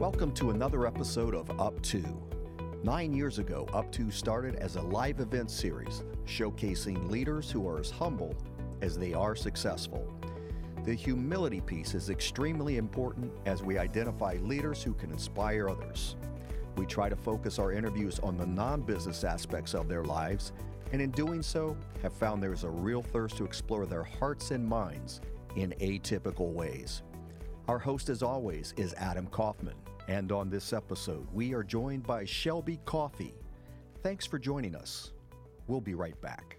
Welcome to another episode of Up To. Nine years ago, Up To started as a live event series showcasing leaders who are as humble as they are successful. The humility piece is extremely important as we identify leaders who can inspire others. We try to focus our interviews on the non business aspects of their lives, and in doing so, have found there is a real thirst to explore their hearts and minds in atypical ways. Our host, as always, is Adam Kaufman, and on this episode, we are joined by Shelby Coffey. Thanks for joining us. We'll be right back.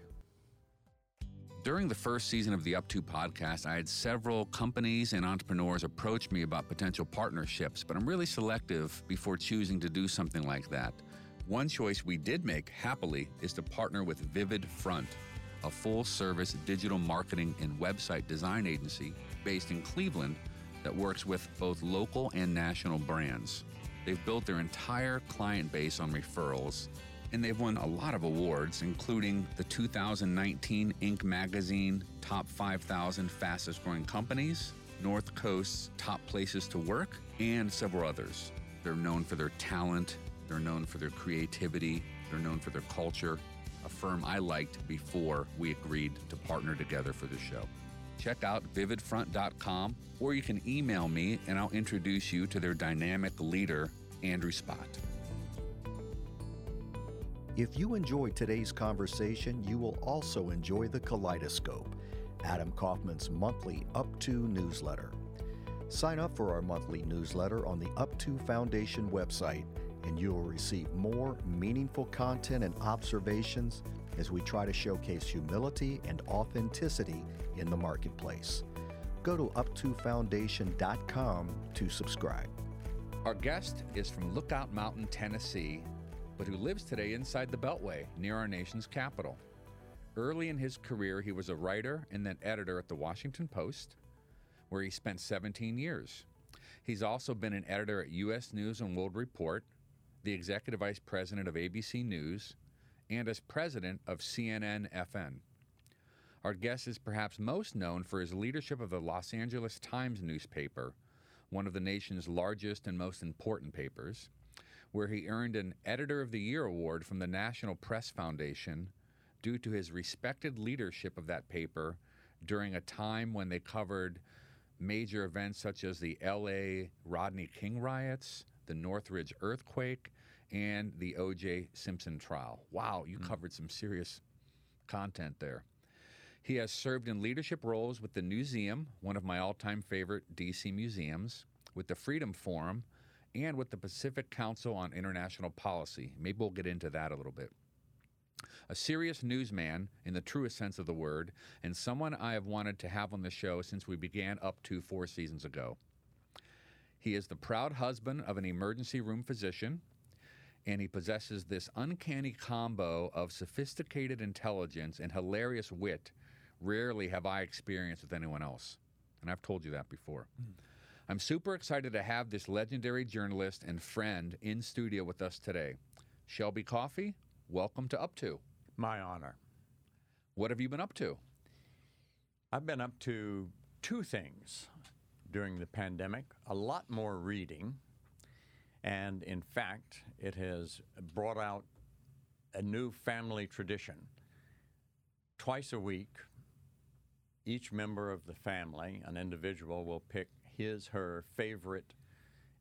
During the first season of the Up To podcast, I had several companies and entrepreneurs approach me about potential partnerships, but I'm really selective before choosing to do something like that. One choice we did make happily is to partner with Vivid Front, a full service digital marketing and website design agency based in Cleveland that works with both local and national brands. They've built their entire client base on referrals, and they've won a lot of awards, including the 2019 Inc. magazine Top 5,000 Fastest Growing Companies, North Coast's Top Places to Work, and several others. They're known for their talent, they're known for their creativity, they're known for their culture, a firm I liked before we agreed to partner together for the show check out vividfront.com or you can email me and I'll introduce you to their dynamic leader, Andrew Spot. If you enjoyed today's conversation, you will also enjoy the Kaleidoscope, Adam Kaufman's monthly Up To newsletter. Sign up for our monthly newsletter on the Up To Foundation website, and you will receive more meaningful content and observations as we try to showcase humility and authenticity in the marketplace. Go to uptofoundation.com to subscribe. Our guest is from Lookout Mountain, Tennessee, but who lives today inside the Beltway near our nation's capital. Early in his career, he was a writer and then editor at the Washington Post, where he spent 17 years. He's also been an editor at U.S. News and World Report, the executive vice president of ABC News, and as president of CNN FN. Our guest is perhaps most known for his leadership of the Los Angeles Times newspaper, one of the nation's largest and most important papers, where he earned an Editor of the Year award from the National Press Foundation due to his respected leadership of that paper during a time when they covered major events such as the LA Rodney King riots, the Northridge earthquake, and the O.J. Simpson trial. Wow, you mm. covered some serious content there. He has served in leadership roles with the Newseum, one of my all time favorite DC museums, with the Freedom Forum, and with the Pacific Council on International Policy. Maybe we'll get into that a little bit. A serious newsman in the truest sense of the word, and someone I have wanted to have on the show since we began up to four seasons ago. He is the proud husband of an emergency room physician, and he possesses this uncanny combo of sophisticated intelligence and hilarious wit rarely have I experienced with anyone else. And I've told you that before. Mm. I'm super excited to have this legendary journalist and friend in studio with us today. Shelby Coffey, welcome to Up To. My honor. What have you been up to? I've been up to two things during the pandemic a lot more reading and in fact, it has brought out a new family tradition. Twice a week, each member of the family, an individual, will pick his, her favorite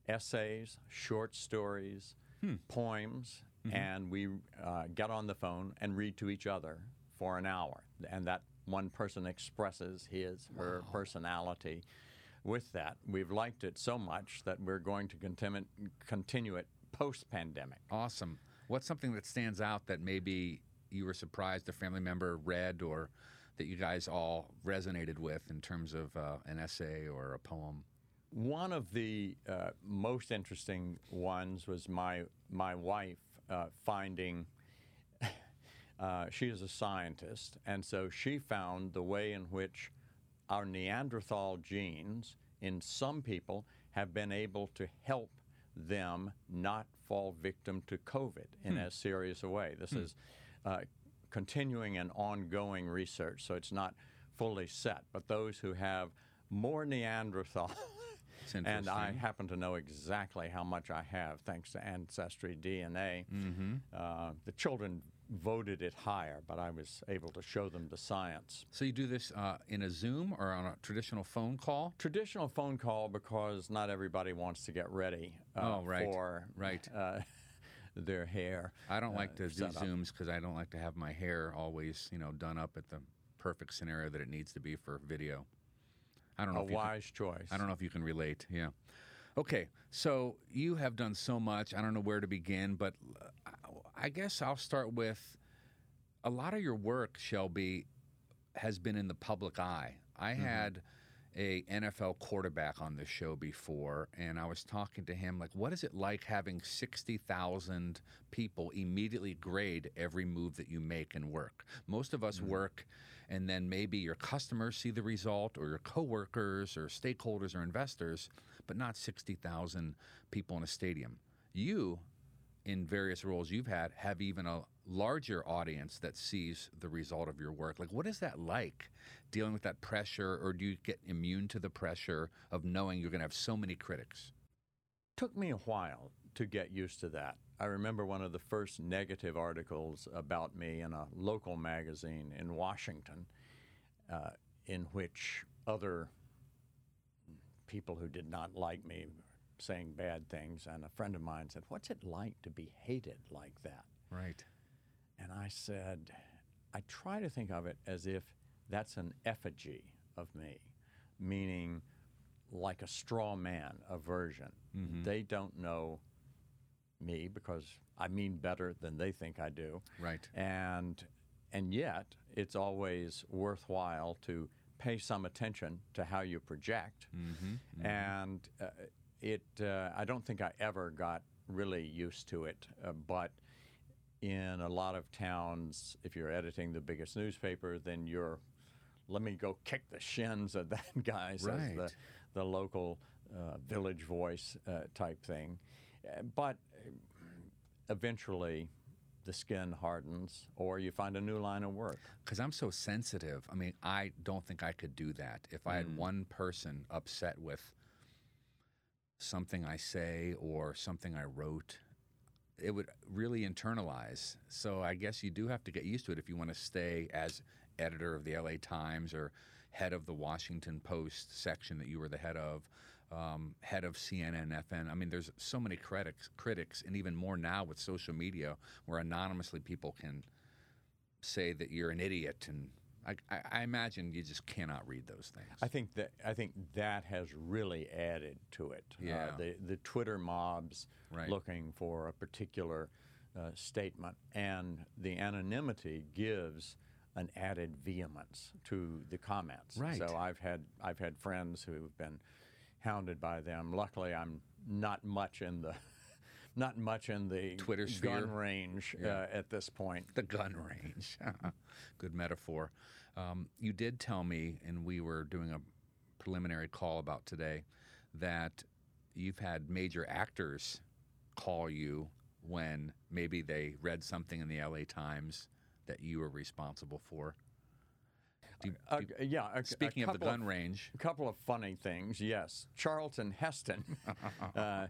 essays, short stories, hmm. poems, mm-hmm. and we uh, get on the phone and read to each other for an hour. And that one person expresses his, her wow. personality with that. We've liked it so much that we're going to continue, continue it post pandemic. Awesome. What's something that stands out that maybe you were surprised a family member read or that you guys all resonated with in terms of uh, an essay or a poem? One of the uh, most interesting ones was my my wife uh, finding. Uh, she is a scientist, and so she found the way in which our Neanderthal genes in some people have been able to help them not fall victim to COVID in hmm. as serious a way. This hmm. is uh, continuing and ongoing research, so it's not fully set. But those who have more Neanderthal And I happen to know exactly how much I have thanks to Ancestry DNA. Mm-hmm. Uh, the children voted it higher, but I was able to show them the science. So you do this uh, in a Zoom or on a traditional phone call? Traditional phone call because not everybody wants to get ready uh, Oh, right, for right. Uh, their hair. I don't uh, like to do. Zooms because I don't like to have my hair always, you know, done up at the perfect scenario that it needs to be for video. I don't know A if you can- wise choice. I don't know if you can relate. Yeah. Okay. So you have done so much. I don't know where to begin, but uh, I guess I'll start with a lot of your work, Shelby, has been in the public eye. I mm-hmm. had a NFL quarterback on the show before, and I was talking to him like, what is it like having sixty thousand people immediately grade every move that you make and work? Most of us mm-hmm. work, and then maybe your customers see the result, or your coworkers, or stakeholders, or investors, but not sixty thousand people in a stadium. You in various roles you've had have even a larger audience that sees the result of your work. Like, what is that like dealing with that pressure, or do you get immune to the pressure of knowing you're going to have so many critics? took me a while to get used to that. I remember one of the first negative articles about me in a local magazine in Washington, uh, in which other people who did not like me saying bad things, and a friend of mine said, "What's it like to be hated like that?" Right. And I said, I try to think of it as if that's an effigy of me, meaning like a straw man, a version. Mm-hmm. They don't know me because I mean better than they think I do. Right. And and yet it's always worthwhile to pay some attention to how you project. Mm-hmm. Mm-hmm. And uh, it uh, I don't think I ever got really used to it, uh, but in a lot of towns, if you're editing the biggest newspaper, then you're, let me go kick the shins of that guy, says the, Right. the local uh, village voice uh, type thing. Uh, but uh, eventually, the skin hardens, or you find a new line of work. Because I'm so sensitive. I mean, I don't think I could do that. If I had one person upset with something I say or something I wrote, it would really internalize. So I guess you do have to get used to it if you want to stay as editor of the LA Times or head of the Washington Post section that you were the head of, um, head of CNN FN. I mean, there's so many critics, critics, and even more now with social media, where anonymously people can say that you're an idiot, and I, I, imagine you just cannot read those things. I think that I think that has really added to it. Yeah. Uh, the the Twitter mobs Right. looking for a particular uh, statement, and the anonymity gives an added vehemence to the comments. Right. So I've had I've had friends who've been hounded by them. Luckily, I'm not much in the not much in the Twitter sphere. gun range uh, at this point. the gun range. Good metaphor. Um, you did tell me, and we were doing a preliminary call about today, that you've had major actors call you when maybe they read something in the LA Times that you were responsible for. Do you- Uh, you- yeah. a- a speaking of the gun range, A couple of funny things, yes. Charlton Heston uh,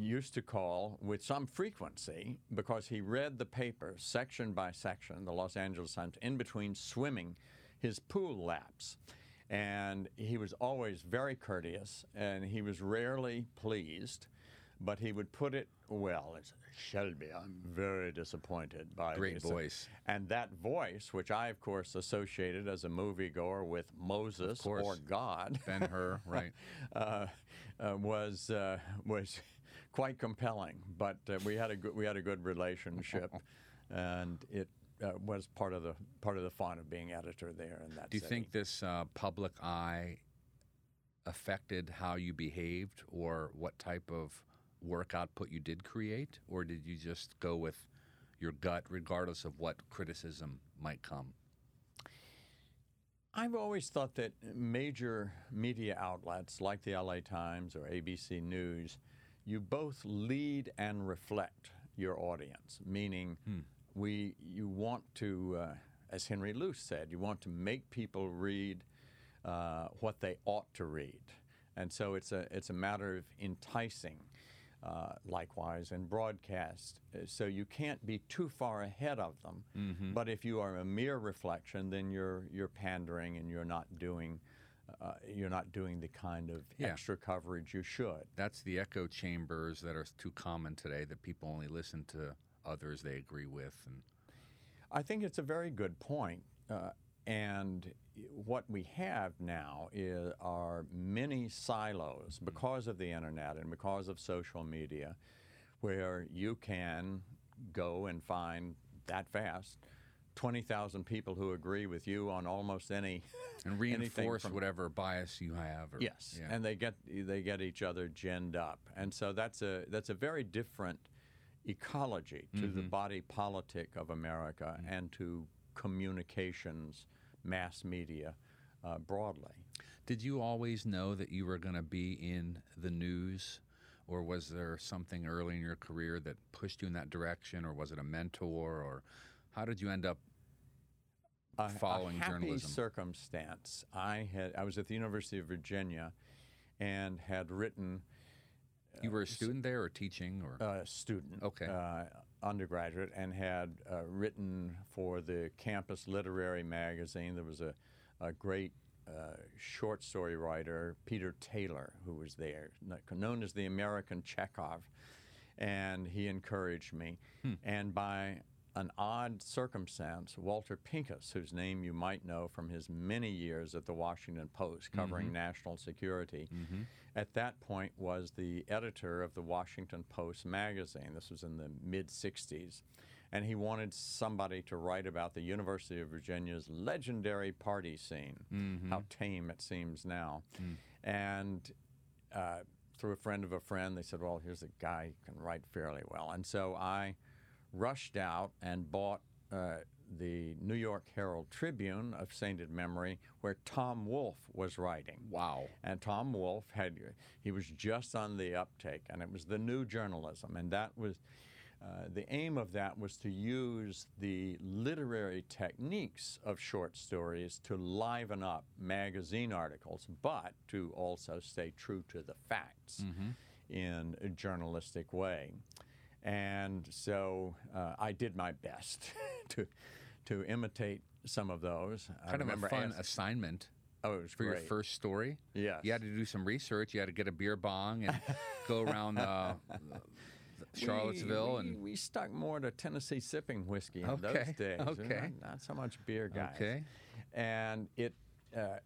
used to call with some frequency because he read the paper section by section, the Los Angeles Times, in between swimming his pool laps. And he was always very courteous and he was rarely pleased, but he would put it well. It's, Shelby, I'm very disappointed by Great this." voice. And that voice, which I, of course, associated as a moviegoer with Moses or God, Ben Hur, right? uh, uh, was uh, was quite compelling. But uh, we had a good we had a good relationship, and it uh, was part of the part of the fun of being editor there. And that Do you setting. think this uh, public eye affected how you behaved or what type of work output you did create? Or did you just go with your gut regardless of what criticism might come? I've always thought that major media outlets like the LA Times or ABC News, you both lead and reflect your audience, meaning we you want to, uh, as Henry Luce said, you want to make people read uh, what they ought to read. and so it's a it's a matter of enticing. Uh, likewise in broadcast, Uh, so you can't be too far ahead of them. Mm-hmm. But if you are a mere reflection, then you're you're pandering and you're not doing uh, you're not doing the kind of Yeah. extra coverage you should. That's the echo chambers that are too common today that people only listen to others they agree with. And I think it's a very good point. Uh, and what we have now is are many silos because of the internet and because of social media, where you can go and find that fast twenty thousand people who agree with you on almost any and reinforce from- whatever bias you have. Or, Yes, Yeah. and they get they get each other ginned up, and so that's a that's a very different ecology to the body politic of America and to communications, mass media uh, broadly. Did you always know that you were going to be in the news? Or was there something early in your career that pushed you in that direction? Or was it a mentor? Or how did you end up A- following a happy journalism? circumstance. I had I was at the University of Virginia, and had written You were a student there or teaching or a student, Okay. uh, undergraduate, and had uh, written for the campus literary magazine. There was a, a great uh, short story writer, Peter Taylor, who was there, known as the American Chekhov, and he encouraged me. And by an odd circumstance, Walter Pincus, whose name you might know from his many years at the Washington Post covering mm-hmm. national security, mm-hmm. at that point was the editor of the Washington Post magazine. This was in the mid 60s. And he wanted somebody to write about the University of Virginia's legendary party scene, mm-hmm. how tame it seems now. Mm. And uh, through a friend of a friend, they said, Well, here's a guy who can write fairly well. And so I rushed out and bought uh, the New York Herald Tribune of sainted memory, where Tom Wolfe was writing. wow. And Tom Wolfe had, he was just on the uptake, and it was the new journalism. And that was, uh, the aim of that was to use the literary techniques of short stories to liven up magazine articles, but to also stay true to the facts in a journalistic way. And so uh, I did my best to, to imitate some of those. I Kind of a fun assignment oh, it was for your first story. Yeah, You had to do some research. You had to get a beer bong and go around uh, Charlottesville we, and we stuck more to Tennessee sipping whiskey in Okay, those days. Okay. not, not so much beer guys. Okay. and it uh,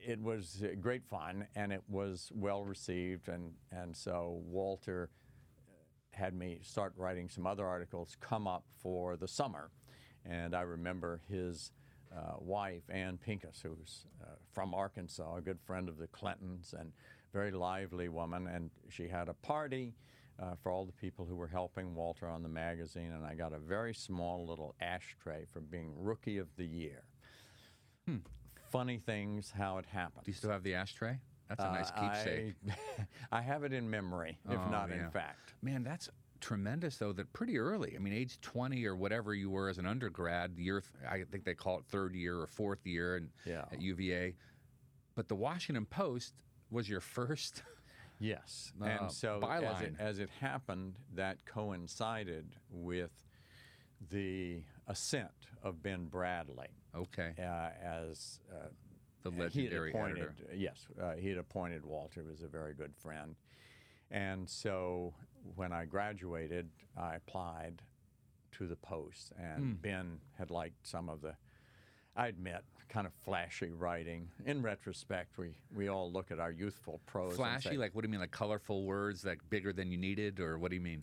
it was great fun and it was well received and and so Walter had me start writing some other articles come up for the summer, and I remember his. Uh, wife Ann Pincus, who's uh, from Arkansas, a good friend of the Clintons, and very lively woman. And she had a party uh, for all the people who were helping Walter on the magazine, and I got a very small little ashtray for being Rookie of the Year. Funny things how it happened. do you still have the ashtray? That's a nice Uh, keepsake. I, I have it in memory, if Oh, not yeah. in fact. Man, that's tremendous though. That pretty early. I mean, age twenty or whatever you were as an undergrad, year I think they call it third year or fourth year, and Yeah. at UVA. But the Washington Post was your first. Yes, Uh, and so as it, as it happened, that coincided with the ascent of Ben Bradlee Okay, uh, as uh, the he legendary appointed. editor. Yes, uh, he had appointed Walter who was a very good friend, and so when I graduated, I applied to the post, and Hmm. Ben had liked some of the. I admit, kind of flashy writing. In retrospect, we, we all look at our youthful prose. and Flashy, say, like what do you mean? Like colorful words, like bigger than you needed, or what do you mean?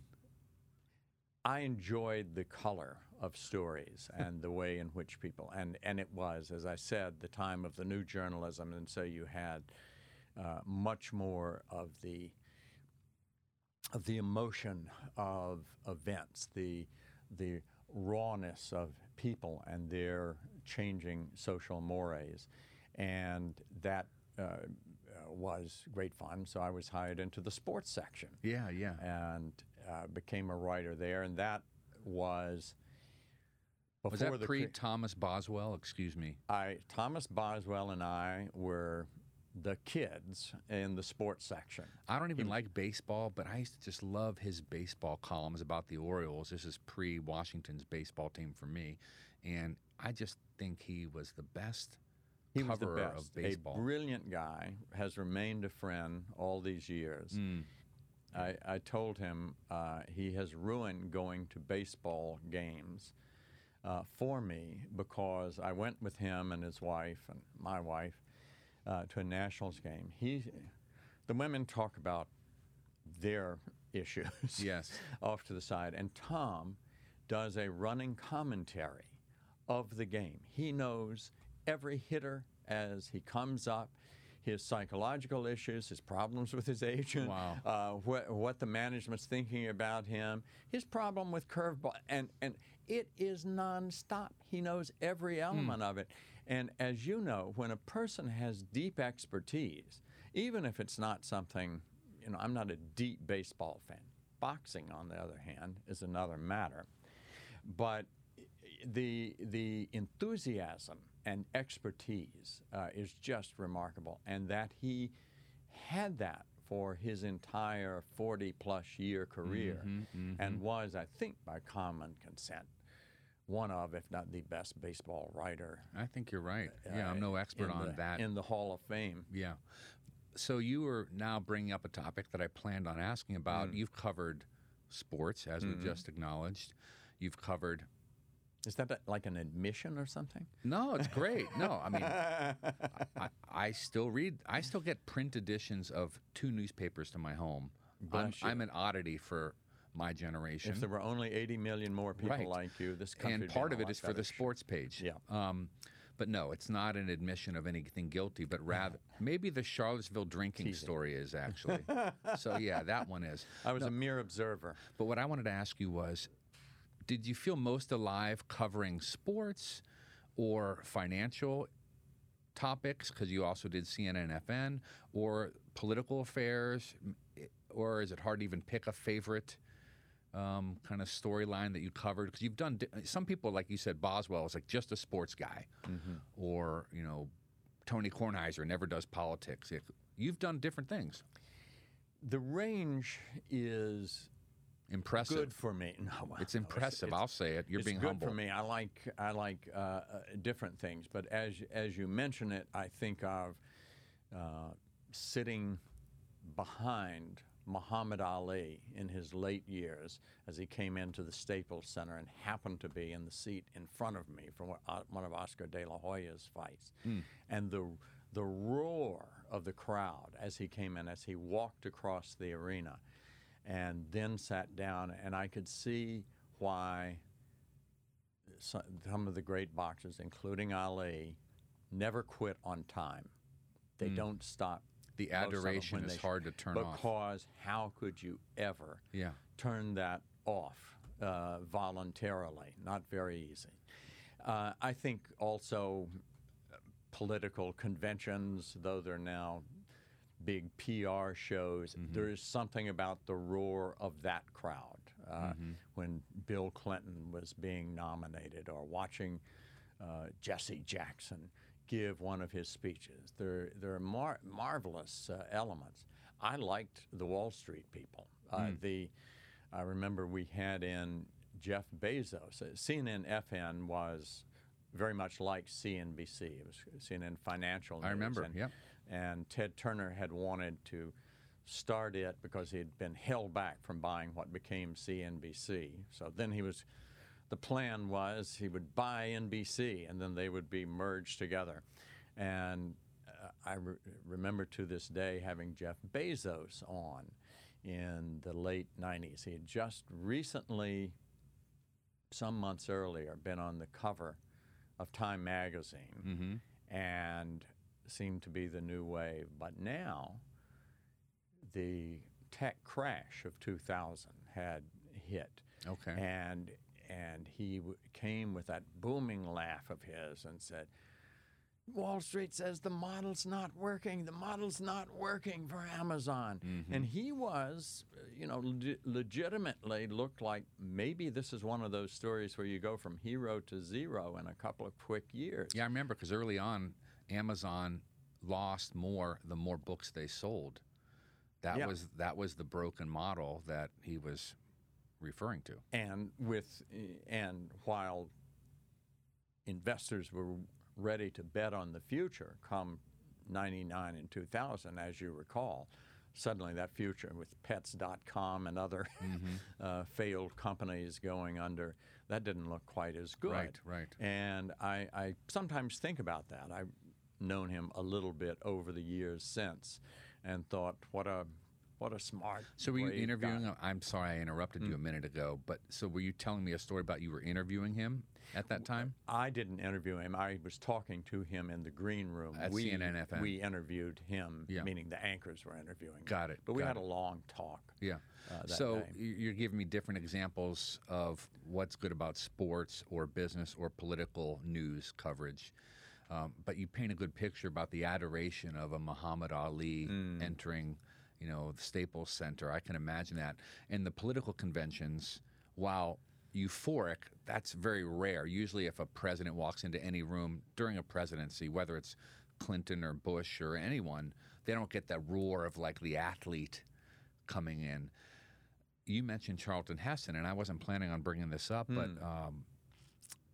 I enjoyed the color of stories and the way in which people and and it was, as I said, the time of the new journalism, and so you had uh, much more of the of the emotion of events, the the rawness of people and their changing social mores, and that. Uh, uh, was great fun, so I was hired into the sports section Yeah, yeah. and uh, became a writer there. And that was before Was that pre Thomas Boswell? Excuse me. I Thomas Boswell and I were the kids in the sports section. I don't even like baseball, but I used to just love his baseball columns about the Orioles. This is pre Washington's baseball team for me. And I just think he was the best He was the best. of baseball. A brilliant guy has remained a friend all these years. Mm. I, I told him uh, he has ruined going to baseball games uh, for me because I went with him and his wife and my wife uh, to a Nationals game. He, the women talk about their issues Yes. off to the side, and Tom does a running commentary of the game. He knows every hitter as he comes up, his psychological issues, his problems with his agent, Wow. uh, what, what the management's thinking about him, his problem with curveball, and and it is nonstop. He knows every element of it. And as you know, when a person has deep expertise, even if it's not something, you know, I'm not a deep baseball fan. Boxing, on the other hand, is another matter. But the the enthusiasm and expertise uh, is just remarkable, and that he had that for his entire 40 plus year career, and was, I think, by common consent, one of, if not the best baseball writer. I think you're right. Yeah, I'm uh, no expert on the- that. in the Hall of Fame. Yeah. So you are now bringing up a topic that I planned on asking Mm. about. You've covered sports, as Mm-hmm. we just acknowledged. You've covered. Is that a- like an admission or something? No, it's great. No, I mean, I, I still read. I still get print editions of two newspapers to my home. I'm, I'm an oddity for my generation. If there were only 80 million more people Right. like you, this country and part of it is for the sports page. Yeah. Um, but no, it's not an admission of anything guilty, but rather maybe the Charlottesville drinking story is actually. so yeah, that one is. I was a mere observer. But what I wanted to ask you was, did you feel most alive covering sports or financial topics? Because you also did CNN, FN, or political affairs, or is it hard to even pick a favorite? Um, kind of storyline that you covered because you've done some people like you said Boswell is like just a sports guy, or you know Tony Kornheiser never does politics. It- you've done different things. The range is Impressive. good for me. No, It's impressive. I'll say it. You're it's being good humble. for me. I like I like uh, uh, different things, but as as you mention it, I think of uh, sitting behind Muhammad Ali in his late years as he came into the Staples Center and happened to be in the seat in front of me from one- uh, one of Oscar De La Hoya's fights, and the the roar of the crowd as he came in, as he walked across the arena, and then sat down, and I could see why some of the great boxers, including Ali, never quit on time. They don't stop. The most of them adoration is hard to turn off. because how could you ever Yeah. turn that off uh, voluntarily? Not very easy. Uh, I think also uh, political conventions, though they're now big PR shows, there is something about the roar of that crowd. Uh, When Bill Clinton was being nominated, or watching uh, Jesse Jackson give one of his speeches, there there are mar- marvelous uh, elements. I liked the Wall Street people. Uh, The I remember we had in Jeff Bezos. Uh, CNN FN was very much like CNBC. It was CNN Financial. I remember, And, yep. And Ted Turner had wanted to start it because he had been held back from buying what became CNBC. So then he was. The plan was he would buy NBC and then they would be merged together. And uh, I re- remember to this day having Jeff Bezos on in the late 90s. He had just recently, some months earlier, been on the cover of Time magazine and seemed to be the new wave. But now, the tech crash of 2000 had hit. Okay. And and he w- came with that booming laugh of his and said, Wall Street says the model's not working. The model's not working for Amazon. Mm-hmm. And he was, you know, leg- legitimately looked like maybe this is one of those stories where you go from hero to zero in a couple of quick years. Yeah, I remember because early on, Amazon lost more the more books they sold. That Yeah. was that was the broken model that he was referring to. and with and while investors were ready to bet on the future come 99 and 2000 as you recall suddenly that future with pets.com and other uh, failed companies going under that didn't look quite as good Right, right. and I, I sometimes think about that i've known him a little bit over the years since and thought what a what a smart So were you interviewing guy. him? I'm sorry I interrupted you a minute ago, but so were you telling me a story about you were interviewing him at that time? I didn't interview him. I was talking to him in the green room. At we, CNN FN. We interviewed him, Yeah. meaning the anchors were interviewing. him. Got it, But we had it. a long talk. Yeah. uh, so day. you're giving me different examples of what's good about sports or business or political news coverage. Um, but you paint a good picture about the adoration of a Muhammad Ali Mm. entering, you know, the Staples Center. I can imagine that. And the political conventions, while euphoric, that's very rare. Usually, if a president walks into any room during a presidency, whether it's Clinton or Bush or anyone, they don't get that roar of like the athlete coming in. You mentioned Charlton Heston, and I wasn't planning on bringing this up, but Hmm. um,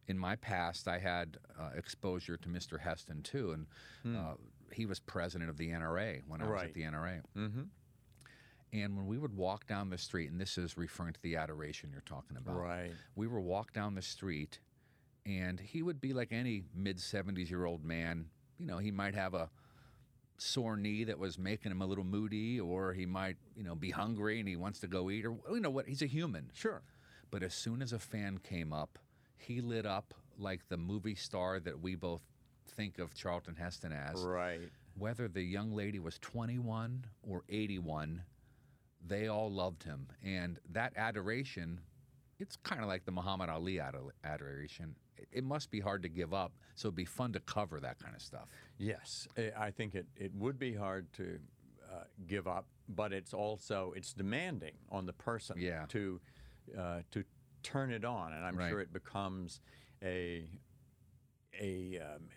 in my past, I had uh, exposure to Mr. Heston too, and uh, he was president of the NRA when I was Hmm. At the NRA. Mm-hmm. And when we would walk down the street, and this is referring to the adoration you're talking about, Right. we would walk down the street, and he would be like any mid 70s year old man. You know, he might have a sore knee that was making him a little moody, or he might, you know, be hungry and he wants to go eat, or you know what? He's a human. Sure. But as soon as a fan came up, he lit up like the movie star that we both think of Charlton Heston as. Right. Whether the young lady was 21 or 81, they all loved him. And that adoration, it's kind of like the Muhammad Ali ado- adoration. It- It must be hard to give up. So it'd be fun to cover that kind of stuff. Yes, I- I think it, it would be hard to uh, give up, but it's also it's demanding on the person Yeah. to uh, to turn it on, and I'm Right. sure it becomes a a um,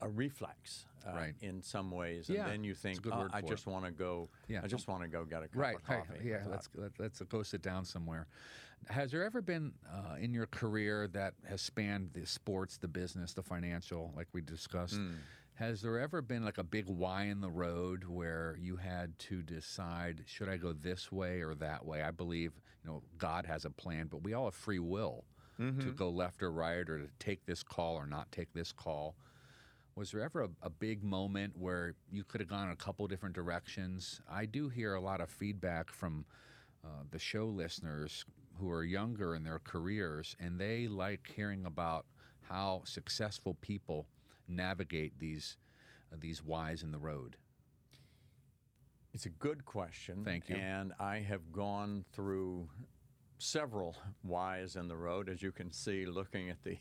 a reflex uh, Right. in some ways, and Yeah, then you think, "Oh, I just want to go. Yeah. I just want to go get a cup right. of coffee. Hey, yeah. Let's let, let's go sit down somewhere. Has there ever been uh, in your career that has spanned the sports, the business, the financial, like we discussed? Hmm. Has there ever been like a big Y in the road where you had to decide should I go this way or that way? I believe you know God has a plan, but we all have free will to go left or right or to take this call or not take this call. Was there ever a, a big moment where you could have gone a couple different directions? I do hear a lot of feedback from uh, the show listeners who are younger in their careers, and they like hearing about how successful people navigate these uh, these whys in the road. It's a good question. Thank you. And I have gone through several Ys in the road, as you can see, looking at the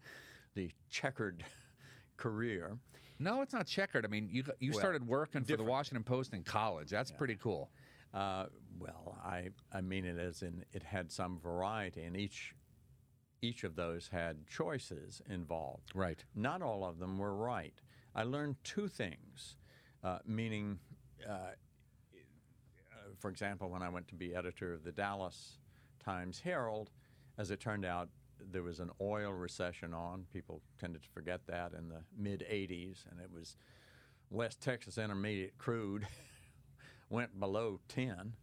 the checkered career. No, it's not checkered. I mean, you you Well, started working for the. Washington Post in college. That's pretty cool. Uh, well, I, I mean it as in it had some variety, and each each of those had choices involved. Right. Not all of them were right. I learned two things, uh, meaning, uh, uh, for example, when I went to be editor of the Dallas Times Herald, as it turned out, there was an oil recession on. People tended to forget that in the mid 80s, and it was West Texas Intermediate crude went below 10,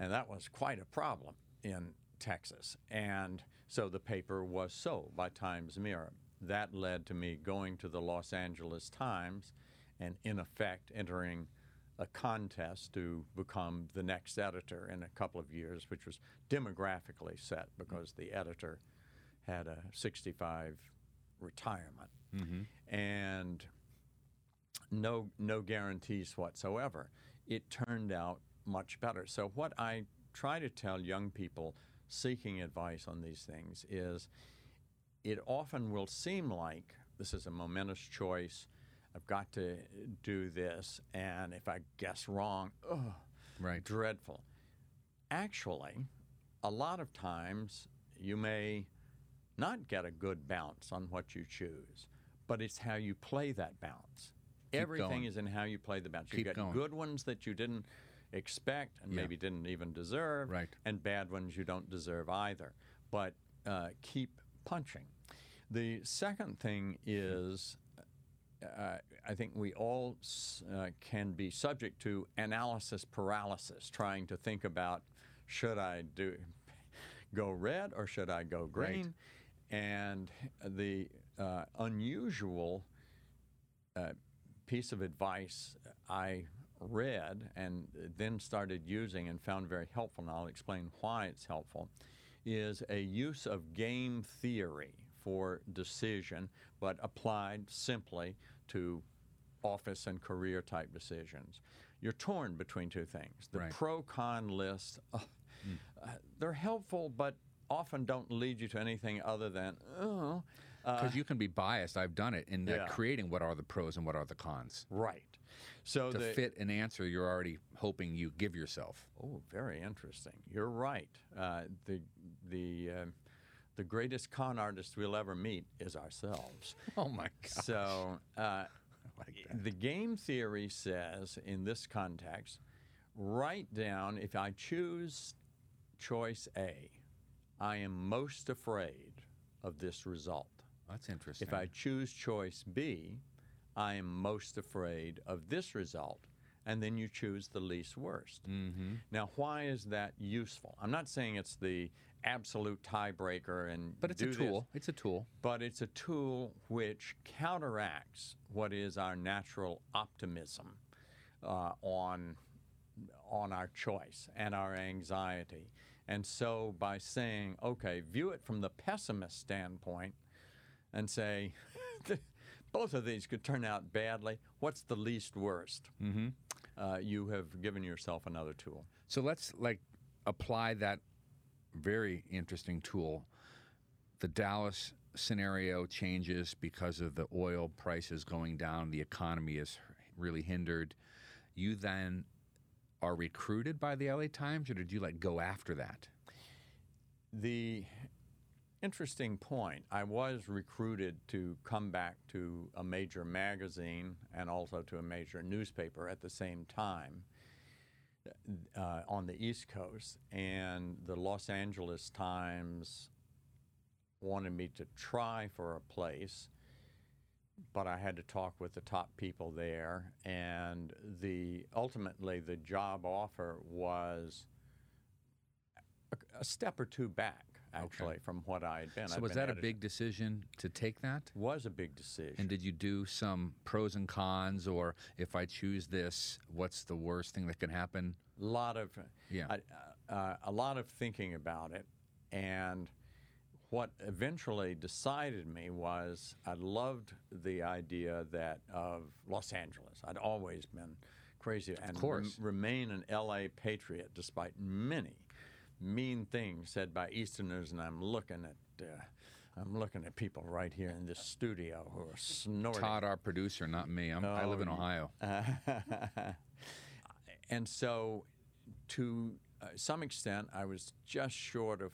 and that was quite a problem in Texas. And so the paper was sold by Times Mirror. That led to me going to the Los Angeles Times and, in effect, entering a contest to become the next editor in a couple of years, which was demographically set because the editor had a 65 retirement. Mm-hmm. And no no guarantees whatsoever. It turned out much better. So what I try to tell young people seeking advice on these things is it often will seem like this is a momentous choice. I've got to do this, and if I guess wrong, ugh, Right. dreadful. Actually, a lot of times you may not get a good bounce on what you choose, but it's how you play that bounce. Keep Everything going. is in how you play the. You Keep get going. good ones that you didn't expect and Yeah. maybe didn't even deserve, Right. and bad ones you don't deserve either. But uh, keep punching. The second thing is uh, I think we all uh, can be subject to analysis paralysis, trying to think about should I do go red or should I go green, and the uh, unusual uh, piece of advice I read and then started using and found very helpful, and I'll explain why it's helpful, is a use of game theory for decision, but applied simply to office and career type decisions. You're torn between two things. The Right. pro con list, uh, uh, they're helpful, but often don't lead you to anything other than, oh, uh, Because you can be biased. I've done it in Yeah. creating what are the pros and what are the cons. right. So To the, fit an answer you're already hoping you give yourself. Oh, very interesting. You're right. Uh, the the uh, the greatest con artist we'll ever meet is ourselves. Oh my God. So uh, like the game theory says, in this context, write down if I choose choice A, I am most afraid of this result. That's interesting. If I choose choice B, I am most afraid of this result. And then you choose the least worst. mm-hmm. Now, why is that useful? I'm not saying it's the absolute tiebreaker and But it's a this, tool. It's a tool. but it's a tool which counteracts what is our natural optimism uh, on on our choice and our anxiety. And so, by saying, okay, view it from the pessimist standpoint, and say, both of these could turn out badly. What's the least worst? Mm-hmm. Uh, you have given yourself another tool. So let's like apply that very interesting tool. The Dallas scenario changes because of the oil prices going down. The economy is really hindered. You then are recruited by the LA Times, or did you like go after that? The interesting point. I was recruited to come back to a major magazine and also to a major newspaper at the same time uh, on the East Coast, and the Los Angeles Times wanted me to try for a place. But I had to talk with the top people there, and the ultimately the job offer was a, a step or two back, actually, from what I had been. So I'd was been that a big decision to take that? Was a big decision. And did you do some pros and cons, or if I choose this, what's the worst thing that can happen? A lot of Yeah. a, uh, a lot of thinking about it, and what eventually decided me was I loved the idea that of Los Angeles. I'd always been crazy and rem- course. remain an LA patriot despite many mean things said by Easterners, and I'm looking at. Uh, I'm looking at people right here in this studio who are snorting. Todd, our producer, not me. I'm, I live in Oh, Ohio. and so, to uh, some extent, I was just short of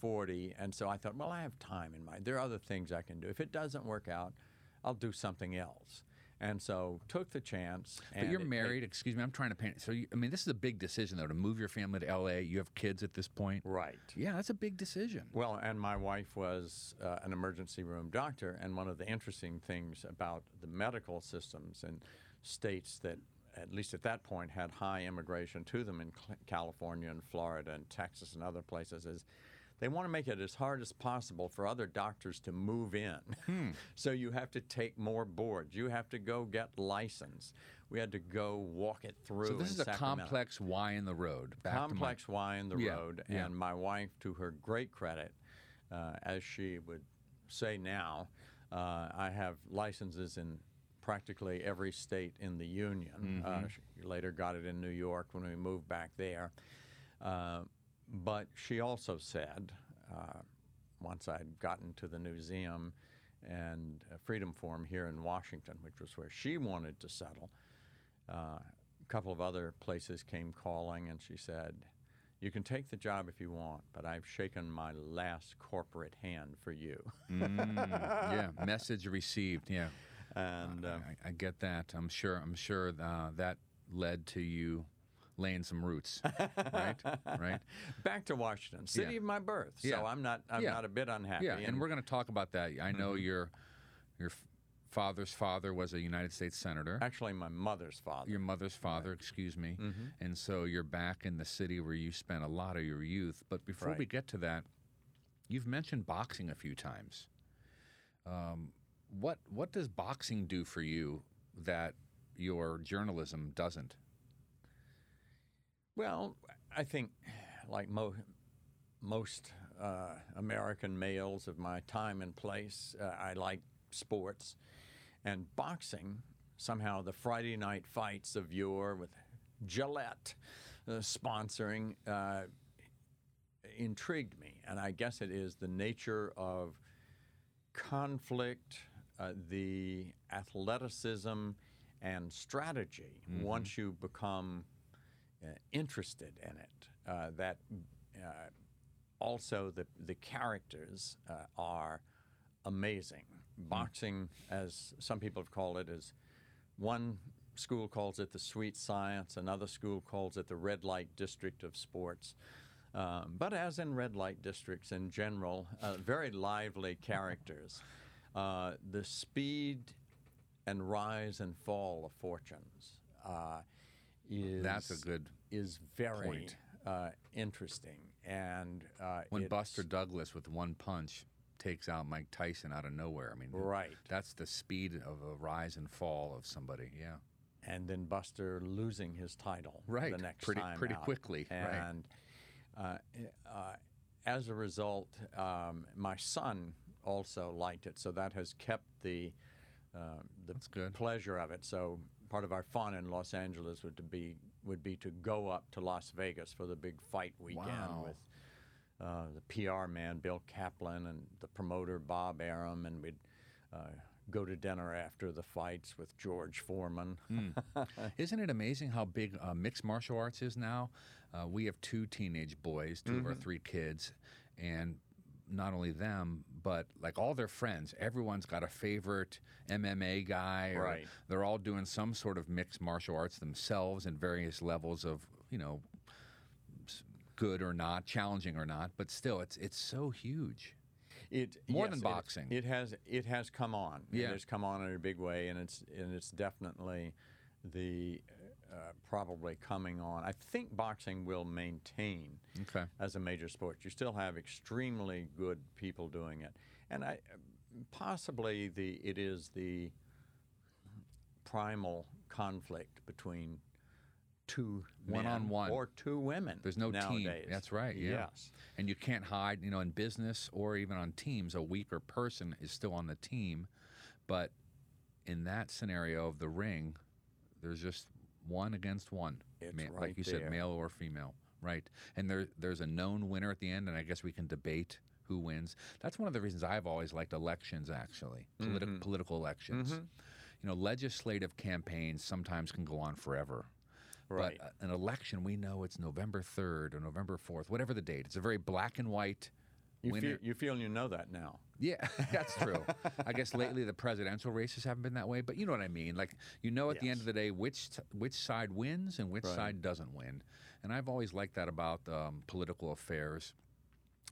40. And so I thought, well, I have time in mind. There are other things I can do. If it doesn't work out, I'll do something else. And so took the chance. But you're married. Excuse me. I'm trying to paint. So you, I mean, this is a big decision though to move your family to LA. You have kids at this point. Right. Yeah, that's a big decision. Well, and my wife was uh, an emergency room doctor, and one of the interesting things about the medical systems and states that, at least at that point, had high immigration to them in California and Florida and Texas and other places is they want to make it as hard as possible for other doctors to move in. so you have to take more boards. You have to go get license. We had to go walk it through. So this is a complex Y in the road. Back to my- complex Y in the Yeah, road, yeah. and my wife, to her great credit, uh, as she would say now, uh, I have licenses in practically every state in the union. Uh, Mm-hmm. she later got it in New York when we moved back there. Uh, but she also said, uh, once I'd gotten to the museum and Freedom Forum here in Washington, which was where she wanted to settle, uh, a couple of other places came calling, and she said, You can take the job if you want, but I've shaken my last corporate hand for you. Mm, yeah, message received. Yeah. And uh, I, I get that. I'm sure. I'm sure uh, that led to you laying some roots, right? Right. back to Washington, city Yeah. of my birth. So Yeah. I'm not. I'm Yeah. not a bit unhappy. Yeah, and we're going to talk about that. I know your your father's father was a United States senator. actually my mother's father. Your mother's father, excuse me. Mm-hmm. And so you're back in the city where you spent a lot of your youth. But before we get to that, you've mentioned boxing a few times. Um, what what does boxing do for you that your journalism doesn't? Well, I think, like mo- most uh, American males of my time and place, uh, I like sports. And boxing, somehow the Friday night fights of yore with Gillette uh, sponsoring, uh, intrigued me. And I guess it is the nature of conflict, uh, the athleticism, and strategy once you become interested in it. Uh, that uh, also the the characters uh, are amazing. Boxing, as some people have called it, is one school calls it the sweet science, another school calls it the red light district of sports. Um, but as in red light districts in general, uh, very lively characters. Uh, the speed and rise and fall of fortunes uh, is That's a good is very uh, interesting. And uh, When Buster Douglas with one punch takes out Mike Tyson out of nowhere. I mean, Right. That's the speed of a rise and fall of somebody. Yeah. and then Buster losing his title Right, the next pretty- time pretty out. quickly, right. And uh, uh, as a result, um, my son also liked it, so that has kept the uh, the pleasure of it. So part of our fun in Los Angeles would to be would be to go up to Las Vegas for the big fight weekend Wow. with uh, the PR man Bill Caplan and the promoter Bob Arum, and we'd uh, go to dinner after the fights with George Foreman. Isn't it amazing how big uh, mixed martial arts is now? Uh, we have two teenage boys, 2 of our three kids, and not only them, but like all their friends. Everyone's got a favorite MMA guy, or Right. they're all doing some sort of mixed martial arts themselves in various levels of, you know, good or not, challenging or not. But still, it's it's so huge. It More yes, than it- boxing. It, has it has come on. Yeah. It has come on in a big way, and it's and it's definitely the uh, probably coming on. I think boxing will maintain Okay. as a major sport. You still have extremely good people doing it, and I possibly the it is the primal conflict between two men One-on-one. or two women. There's no team. That's right. Yeah. Yes. And you can't hide, you know, in business or even on teams, a weaker person is still on the team. But in that scenario of the ring, there's just one against one. It's like right you there. said, male or female. Right. And there there's a known winner at the end, and I guess we can debate who wins. That's one of the reasons I've always liked elections, actually, Politi- Mm-hmm. political elections. You know, legislative campaigns sometimes can go on forever. Right. But uh, an election, we know it's November 3rd or November 4th, whatever the date. It's a very black and white You winner. feel, you feel you know that now. Yeah, that's true. I guess lately the presidential races haven't been that way, but you know what I mean. Like you know, at the end of the day, which t- which side wins and which Right. side doesn't win. And I've always liked that about um, political affairs.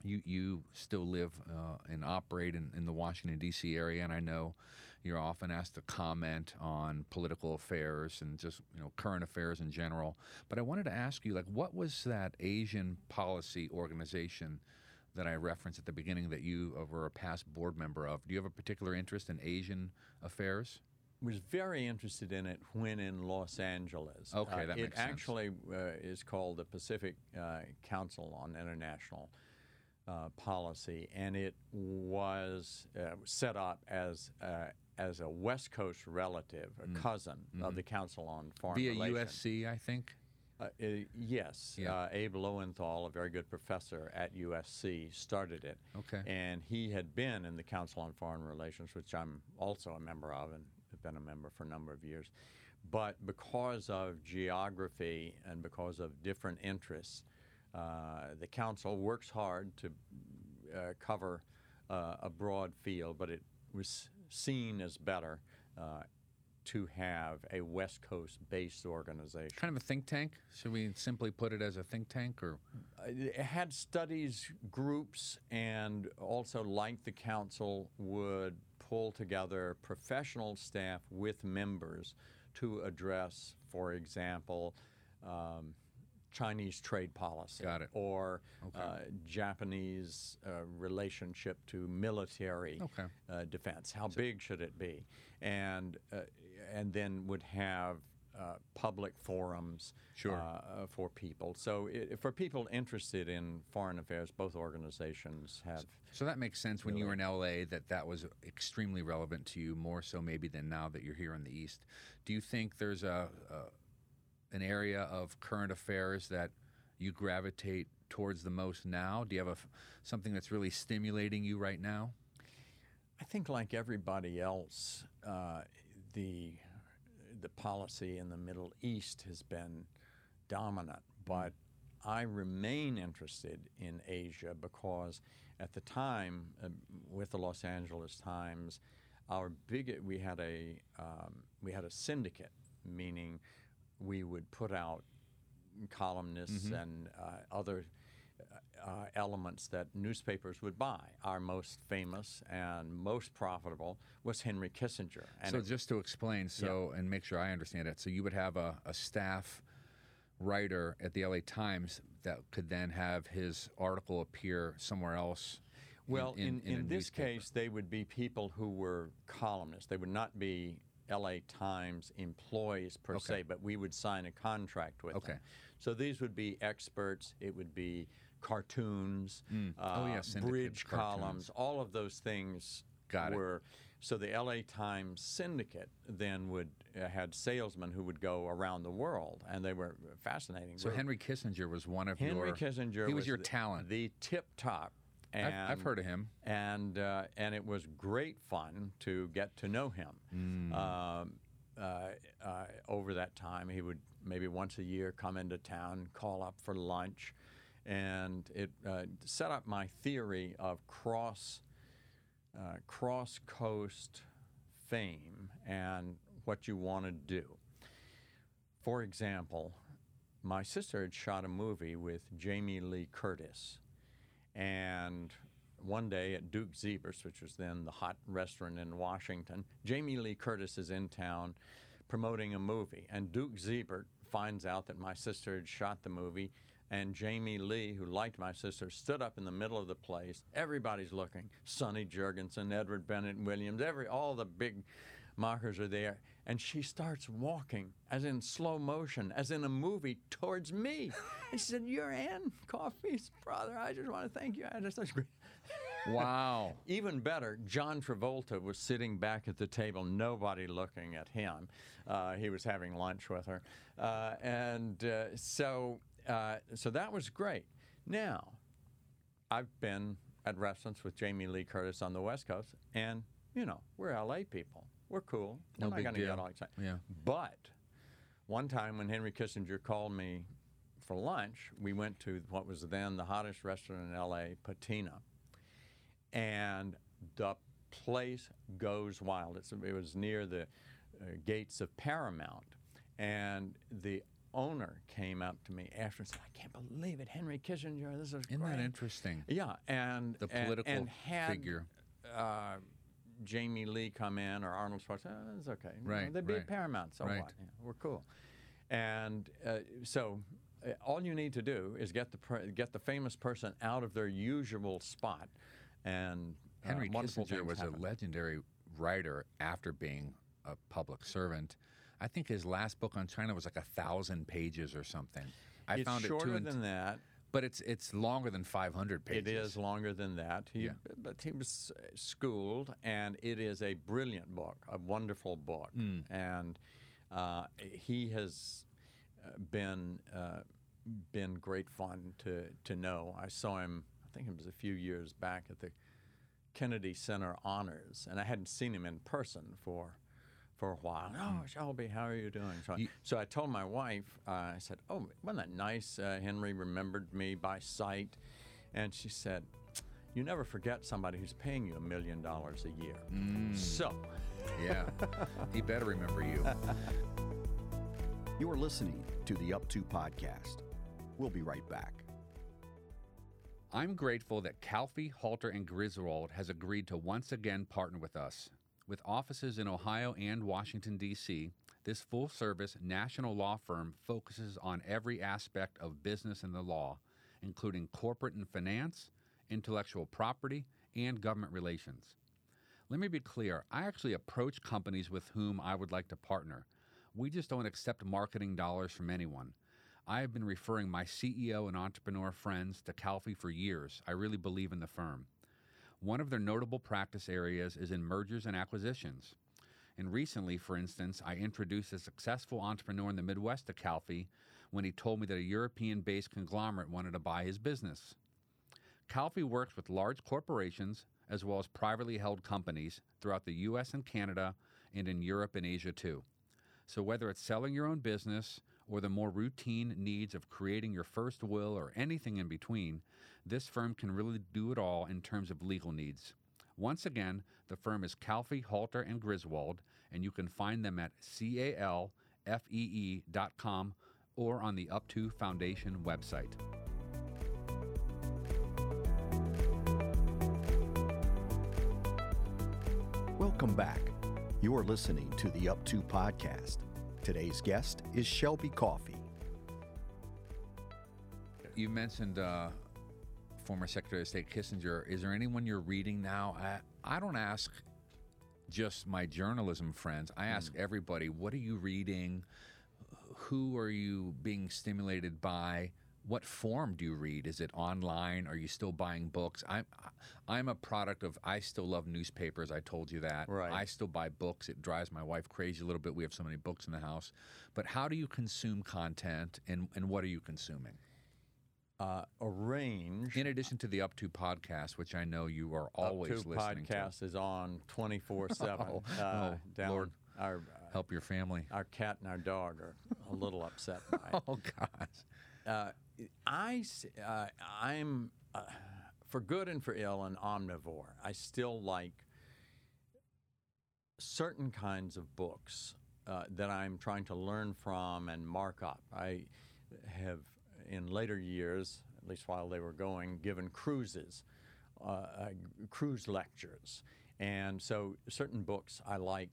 You you still live uh, and operate in, in the Washington D.C. area, and I know you're often asked to comment on political affairs and just you know current affairs in general. But I wanted to ask you, like, what was that Asian policy organization? That I referenced at the beginning that you uh, were a past board member of. Do you have a particular interest in Asian affairs? was very interested in it when in Los Angeles. Okay, Uh, that it makes sense. It actually uh, is called the Pacific uh, Council on International uh, Policy, and it was uh, set up as uh, as a West Coast relative, a cousin of the Council on Foreign Mm. Mm-hmm. Via USC, I think. Uh, uh, yes, Yeah. uh, Abe Lowenthal, a very good professor at USC, started it. Okay. And he had been in the Council on Foreign Relations, which I'm also a member of and have been a member for a number of years. But because of geography and because of different interests, uh, the Council works hard to uh, cover uh, a broad field, but it was seen as better uh, to have a West Coast based organization. Kind of a think tank. Should we simply put it as a think tank, or Uh, It had studies groups, and also, like the council, would pull together professional staff with members to address, for example, um, Chinese trade policy or uh, Japanese uh, relationship to military Okay. uh, defense. How big should it be? And uh, and then would have uh, public forums Sure. uh, for people. So i for people interested in foreign affairs, both organizations have. so that makes sense when you were in LA that that was extremely relevant to you more so maybe than now that you're here in the East. Do you think there's a, a an area of current affairs that you gravitate towards the most now? Do you have a something that's really stimulating you right now? I think, like everybody else, uh, the the policy in the Middle East has been dominant, but I remain interested in Asia because at the time, uh, with the Los Angeles Times, our big we had a um, we had a syndicate, meaning we would put out columnists and uh, other uh, elements that newspapers would buy. Our most famous and most profitable was Henry Kissinger. And so it- just to explain, so and make sure I understand it, so you would have a, a staff writer at the LA Times that could then have his article appear somewhere else. in- well, in, in, this newspaper. case, they would be people who were columnists. They would not be LA Times employees per Okay. se, but we would sign a contract with Okay. them. So these would be experts. It would be cartoons, Oh, yeah, uh, bridge cartoons. columns. All of those things Got it. were. So the LA Times syndicate then would uh, had salesmen who would go around the world, and they were fascinating. So We're- Henry Kissinger was one of Henry your. Kissinger He was, your the, talent. the tip top. I've, I've heard of him. and uh, and it was great fun to get to know him. Mm. Um, uh, uh, over that time, he would maybe once a year come into town, call up for lunch, and it uh, set up my theory of cross uh, cross coast fame and what you want to do. For example, my sister had shot a movie with Jamie Lee Curtis, and one day at Duke Zeibert's, which was then the hot restaurant in Washington, Jamie Lee Curtis is in town promoting a movie, and Duke Zeibert finds out that my sister had shot the movie. And Jamie Lee, who liked my sister, stood up in the middle of the place. Everybody's looking. Sonny Jurgensen, Edward Bennett Williams, every all the big mockers are there. And she starts walking, as in slow motion, as in a movie, towards me. And she said, You're Ann Coffey's brother. I just want to thank you. I had such great. Wow. Even better, John Travolta was sitting back at the table, nobody looking at him. Uh, he was having lunch with her. Uh, and uh, so, uh, so that was great. Now, I've been at restaurants with Jamie Lee Curtis on the West Coast, and, you know, we're LA people. We're cool. No We're not big going to get all excited. Yeah. But one time when Henry Kissinger called me for lunch, we went to what was then the hottest restaurant in LA, Patina. And the place goes wild. It's, it was near the uh, gates of Paramount. And the owner came up to me after and said, I can't believe it, Henry Kissinger, this is Isn't great. that interesting? Yeah, and The political and had, figure. Uh, Jamie Lee come in or Arnold Schwarzenegger. Oh, it's okay. You know, Right, they'd be right, Paramount, so right. what? Yeah, we're cool. And uh, so, uh, all you need to do is get the per- get the famous person out of their usual spot, and uh, Henry Kissinger was happen. a legendary writer after being a public servant. I think his last book on China was like a thousand pages or something. I it's found shorter it int- than that. but it's it's longer than 500 pages. It is longer than that. He, Yeah. But he was uh, schooled, and it is a brilliant book, a wonderful book. Mm. And uh, he has uh, been uh, been great fun to to know. I saw him. I think it was a few years back at the Kennedy Center Honors, and I hadn't seen him in person for for a while. Oh, Shelby, how are you doing? So, I- You- so I told my wife. Uh, I said, "Oh, wasn't that nice? Uh, Henry remembered me by sight." And she said, You never forget somebody who's paying you a million dollars a year. So Yeah, he better remember you. You are listening to the Up To podcast. We'll be right back. I'm grateful that Calfee, Halter, and Griswold has agreed to once again partner with us. With offices in Ohio and Washington, D.C., this full service national law firm focuses on every aspect of business and the law, including corporate and finance, intellectual property, and government relations. Let me be clear I actually approach companies with whom I would like to partner. We just don't accept marketing dollars from anyone. I have been referring my CEO and entrepreneur friends to Calfee for years. I really believe in the firm. One of their notable practice areas is in mergers and acquisitions. And recently, for instance, I introduced a successful entrepreneur in the Midwest to Calfee when he told me that a European based conglomerate wanted to buy his business. Calfee works with large corporations as well as privately held companies throughout the US and Canada and in Europe and Asia too. So, whether it's selling your own business or the more routine needs of creating your first will or anything in between, this firm can really do it all in terms of legal needs. Once again, the firm is Calfee, Halter, and Griswold, and you can find them at calfee.com or on the Up2 Foundation website. Welcome back. You are listening to the Up2 podcast. Today's guest is Shelby Coffey. You mentioned uh, former Secretary of State Kissinger. Is there anyone you're reading now? I, I don't ask just my journalism friends. I ask everybody, what are you reading? Who are you being stimulated by? What form do you read? Is it online? Are you still buying books? I'm I'm a product of I still love newspapers. I told you that. Right. I still buy books. It drives my wife crazy a little bit. We have so many books in the house. But how do you consume content and, and what are you consuming? Uh, a range. In addition to the Up To podcast, which I know you are always Up to listening podcast is on 24 7. Oh, uh, oh, down Lord. Our, to. Help your family. our cat and our dog are a little upset by it. Oh, gosh. I, uh, I'm, uh, for good and for ill, an omnivore. I still like certain kinds of books uh, that I'm trying to learn from and mark up. I have, in later years, at least while they were going, given cruises, uh, uh, cruise lectures. And so certain books I like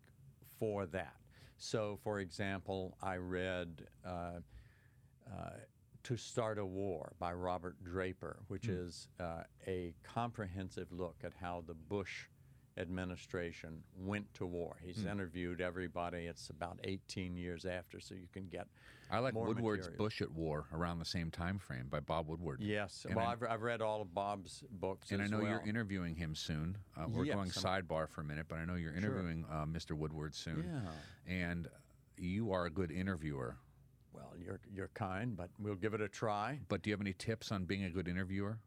for that. So, for example, I read uh, uh, To Start a War by Robert Draper, which is uh, a comprehensive look at how the Bush administration went to war. He's interviewed everybody. It's about 18 years after, so you can get. I like Woodward's material. Bush at War around the same time frame by Bob Woodward. Yes. And well, I- I've, I've read all of Bob's books. And I know you're interviewing him soon. Uh, we're going Yes, I'm- sidebar for a minute, but I know you're interviewing uh, Mr. Woodward soon. Yeah. And you are a good interviewer. Well, you're, you're kind, but we'll give it a try. But do you have any tips on being a good interviewer?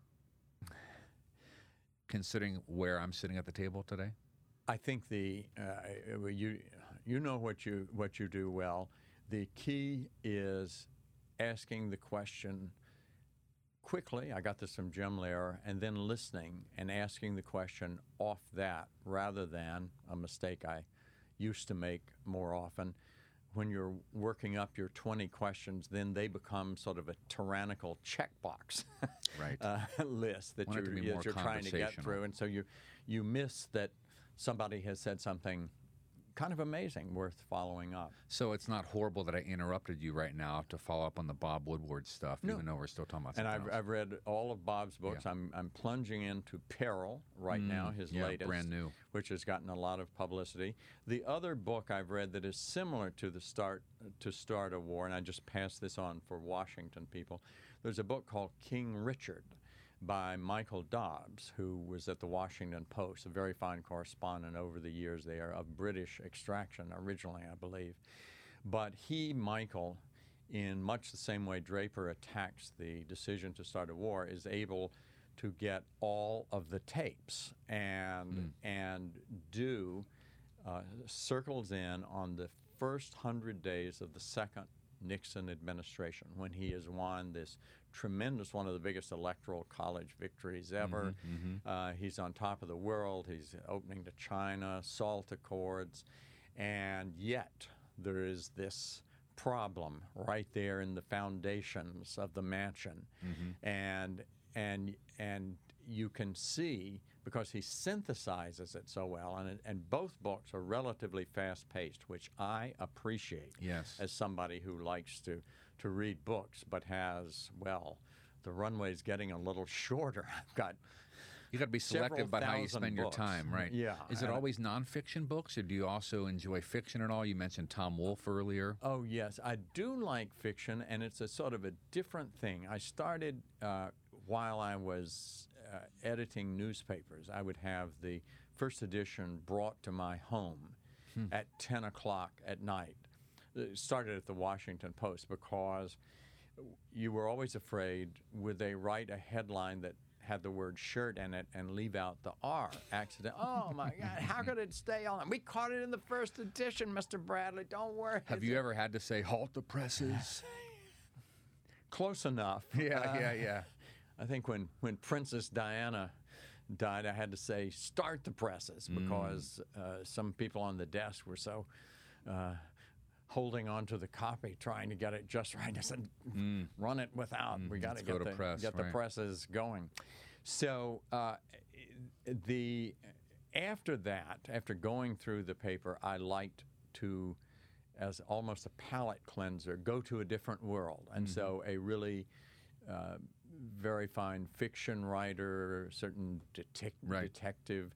Considering where I'm sitting at the table today? I think the uh, you you know what you what you do well. The key is asking the question quickly. I got this from Jim Lehrer, and then listening and asking the question off that rather than a mistake I used to make more often. When you're working up your 20 questions, then they become sort of a tyrannical checkbox Right. uh, list that Want you're, that you're trying to get through, and so you you miss that somebody has said something kind of amazing, worth following up. So it's not horrible that I interrupted you right now to follow up on the Bob Woodward stuff, No. even though we're still talking about And I've. I've read all of Bob's books. I'm, I'm plunging into Peril right now, his Mm, yeah, latest, brand new. which has gotten a lot of publicity. The other book I've read that is similar to the start to start a war, and I just pass this on for Washington people. There's a book called King Richard by Michael Dobbs, who was at the Washington Post, a very fine correspondent over the years. there of British extraction originally, I believe. But he, Michael, in much the same way Draper attacks the decision to start a war, is able to get all of the tapes and and do uh, circles in on the first hundred days of the second Nixon administration when he has won this tremendous, one of the biggest electoral college victories mm-hmm, ever. Mm-hmm. Uh, he's on top of the world. He's opening to China, SALT Accords, and yet there is this problem right there in the foundations of the mansion, mm-hmm. and and and you can see because he synthesizes it so well, and and both books are relatively fast paced, which I appreciate Yes. as somebody who likes to to read books but has well. The runway's getting a little shorter. I've got You got to be selective about how you spend your time, right? Yeah, Is it always nonfiction books, or do you also enjoy fiction at all? You mentioned Tom Wolfe earlier. Oh, yes. I do like fiction, and it's a sort of a different thing. I started uh, while I was uh, editing newspapers. I would have the first edition brought to my home at 10 o'clock at night. It started at the Washington Post because you were always afraid would they write a headline that had the word shirt in it and leave out the R accident. Oh my God, how could it stay on? We caught it in the first edition, Mr. Bradlee. Don't worry. Have you ever had to say halt the presses? Close enough. yeah, Uh, yeah, yeah. I think when, when Princess Diana died, I had to say start the presses Mm. because uh, some people on the desk were so uh, holding on to the copy, trying to get it just right. I said, run it without. we got Mm. to get, the, press, get the presses going. So uh, the after that, after going through the paper, I liked to, as almost a palate cleanser, go to a different world. And so Mm-hmm. a really uh, very fine fiction writer, certain detec- Right. detective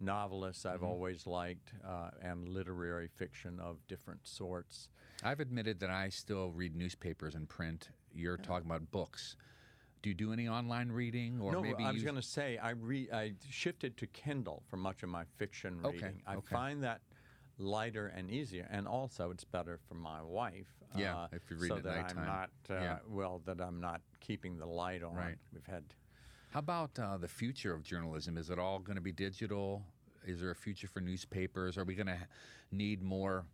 novelists I've Mm-hmm. always liked, uh, and literary fiction of different sorts. I've admitted that I still read newspapers and print. You're talking about books. Do you do any online reading, or no, maybe I was going to say I re- I shifted to Kindle for much of my fiction Okay, reading. I okay. find that lighter and easier, and also it's better for my wife. Yeah, uh, if you read so at that nighttime. I'm not uh, Yeah. well that I'm not keeping the light on. Right. We've had How about uh, the future of journalism? Is it all going to be digital? Is there a future for newspapers? Are we going to need more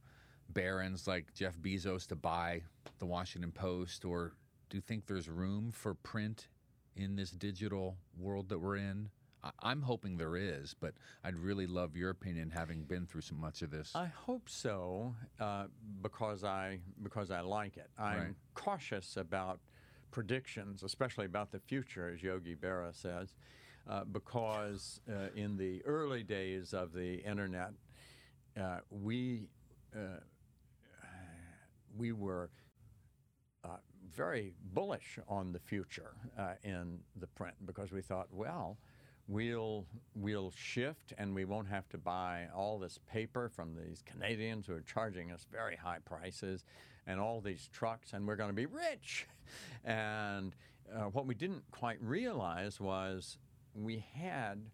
barons like Jeff Bezos to buy the Washington Post? Or do you think there's room for print in this digital world that we're in? I'm hoping there is, but I'd really love your opinion, having been through so much of this. I hope so, uh, because I because I like it. I'm Right. cautious about predictions, especially about the future, as Yogi Berra says, uh, because uh, in the early days of the internet, uh, we uh, we were uh, very bullish on the future uh, in the print because we thought, well, we'll we'll shift and we won't have to buy all this paper from these Canadians who are charging us very high prices and all these trucks and we're going to be rich. And uh, what we didn't quite realize was we had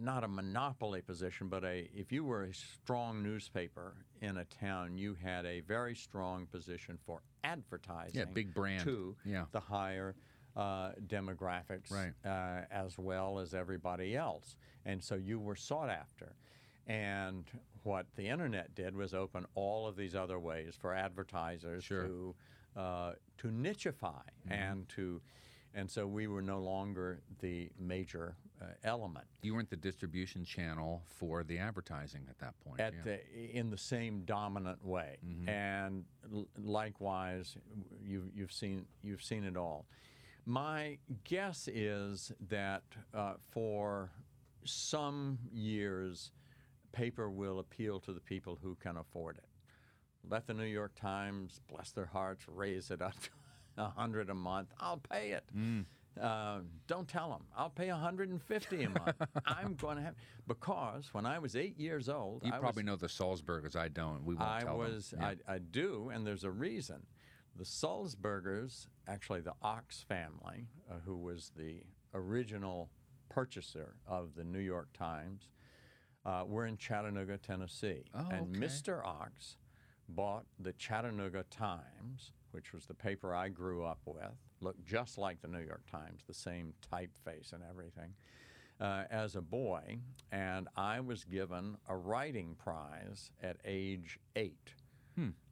not a monopoly position, but a if you were a strong newspaper in a town, you had a very strong position for advertising. Yeah, big brand. to Yeah. the higher uh, demographics, Right. uh, as well as everybody else, and so you were sought after. And what the internet did was open all of these other ways for advertisers Sure. to uh, to nichify and to, and so we were no longer the major uh, element. you weren't the distribution channel for the advertising at that point. at yeah. the, in the same dominant way. And l- likewise, you've, you've seen you've seen it all. My guess is that uh, for some years, paper will appeal to the people who can afford it. Let the New York Times, bless their hearts, raise it up to a hundred a month. I'll pay it. Uh, don't tell them. I'll pay 150 a month. I'm going to have because when I was eight years old, you I probably was, know the Sulzbergers. I don't. We won't I tell was them. Yeah. I, I do, and there's a reason. The Sulzbergers, actually the Ochs family, uh, who was the original purchaser of the New York Times, uh, were in Chattanooga, Tennessee, Oh, and okay. Mr. Ochs bought the Chattanooga Times, which was the paper I grew up with, looked just like the New York Times, the same typeface and everything, uh, as a boy. And I was given a writing prize at age eight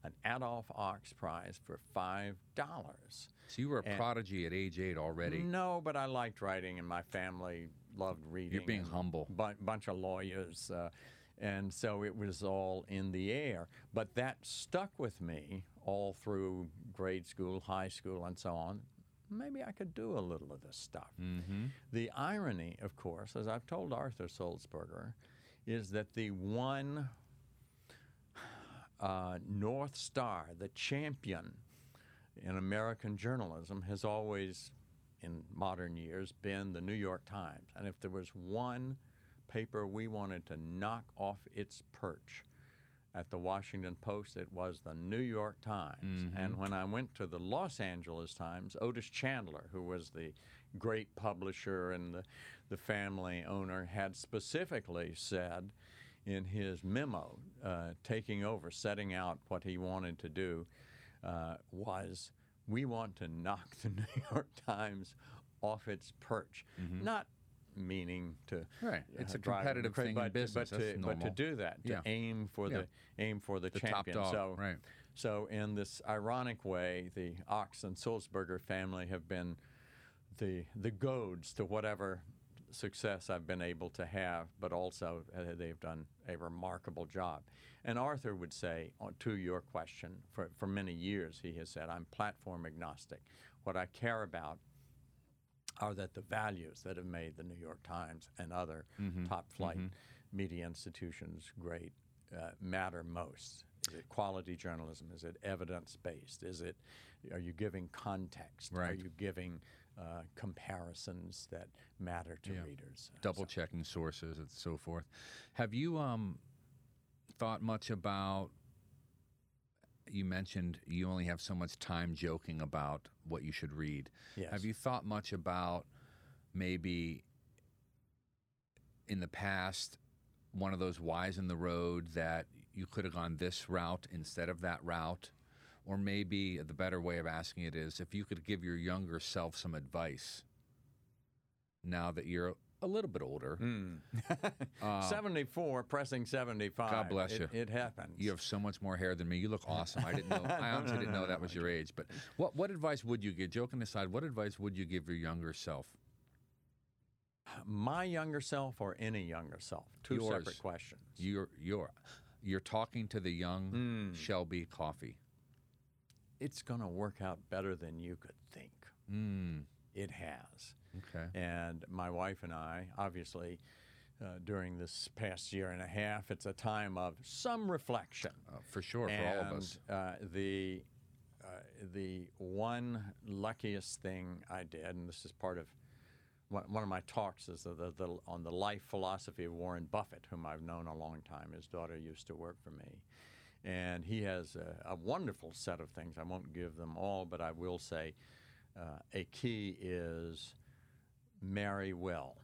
an Adolph Ochs Prize for five dollars. So you were a And- prodigy at age eight already. No, but I liked writing, and my family loved reading. You're being humble. Bu- bunch of lawyers, uh, and so it was all in the air. But that stuck with me all through grade school, high school, and so on. Maybe I could do a little of this stuff. Mm-hmm. The irony, of course, as I've told Arthur Sulzberger, is that the one uh, North Star, the champion in American journalism, has always, in modern years, been the New York Times. And if there was one paper we wanted to knock off its perch at the Washington Post, it was the New York Times. And when I went to the Los Angeles Times, Otis Chandler, who was the great publisher and the, the family owner, had specifically said in his memo uh, taking over, setting out what he wanted to do, uh, was we want to knock the New York Times off its perch. Not meaning to Mm-hmm. Right. It's a competitive thing in business. But to, but to do that, to Yeah. aim for Yeah. the aim for the, The champion. so, right. so in this ironic way, the Ochs and Sulzberger family have been the the goads to whatever success I've been able to have, but also uh, they've done a remarkable job. And Arthur would say, uh, to your question, for, for many years he has said, I'm platform agnostic. What I care about are that the values that have made the New York Times and other top flight media institutions great uh, matter most. Is it quality journalism? Is it evidence based? Is it are you giving context? Are you giving uh, comparisons that matter to Yeah. readers? double checking sources and so forth. Have you um, thought much about? You mentioned you only have so much time joking about what you should read. Yes. Have you thought much about maybe in the past one of those whys in the road that you could have gone this route instead of that route? Or maybe the better way of asking it is if you could give your younger self some advice now that you're a little bit older. Uh, 74, pressing 75. God bless you. It happens. You have so much more hair than me. You look awesome. I didn't know. I honestly didn't know that was your age. But what what advice would you give? Joking aside, what advice would you give your younger self? My younger self or any younger self? Two Yours. separate questions. You're you're you're talking to the young Hmm. Shelby Coffey. It's going to work out better than you could think. Mm, It has. okay. And my wife and I, obviously, uh, during this past year and a half, it's a time of some reflection. Uh, for sure, for and, all of us. Uh, the uh, the one luckiest thing I did, and this is part of one, one of my talks, is the, the, the, on the life philosophy of Warren Buffett, whom I've known a long time. His daughter used to work for me. And he has a, a wonderful set of things. I won't give them all, but I will say uh, a key is marry well.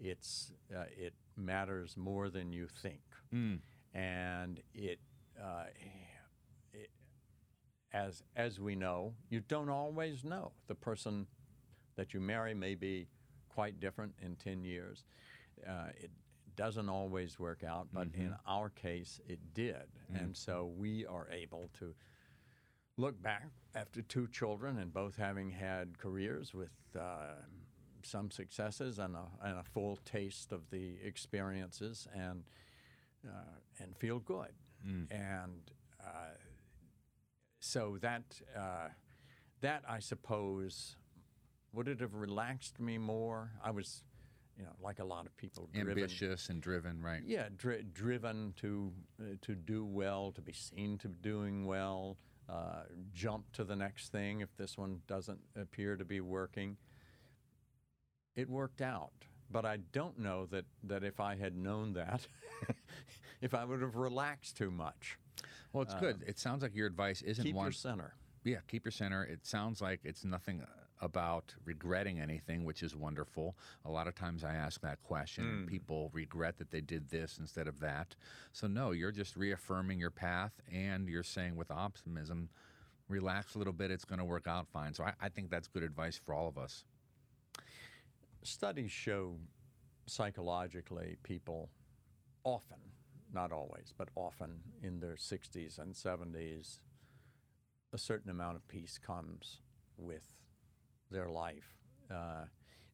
It's, uh, it matters more than you think Mm, and it, uh, it, as as we know, you don't always know. The person that you marry may be quite different in ten years. Uh, it doesn't always work out, but in our case, it did, and so we are able to look back after two children and both having had careers with uh, some successes and a, and a full taste of the experiences and uh, and feel good. And uh, so that uh, that I suppose would it have relaxed me more? I was, you know, like a lot of people, driven, ambitious and driven, right? yeah, dri- driven to uh, to do well, to be seen to doing well, uh, jump to the next thing if this one doesn't appear to be working. It worked out, but I don't know that that if I had known that, if I would have relaxed too much. Well, it's good. It sounds like your advice isn't Keep one. your center. Yeah, keep your center. It sounds like it's nothing uh, about regretting anything, which is wonderful. A lot of times I ask that question, and hmm. people regret that they did this instead of that. So, no, you're just reaffirming your path, and you're saying with optimism, relax a little bit, it's going to work out fine. So, I, I think that's good advice for all of us. Studies show psychologically people often not always, but often in their 60s and 70s, a certain amount of peace comes with their life. Uh,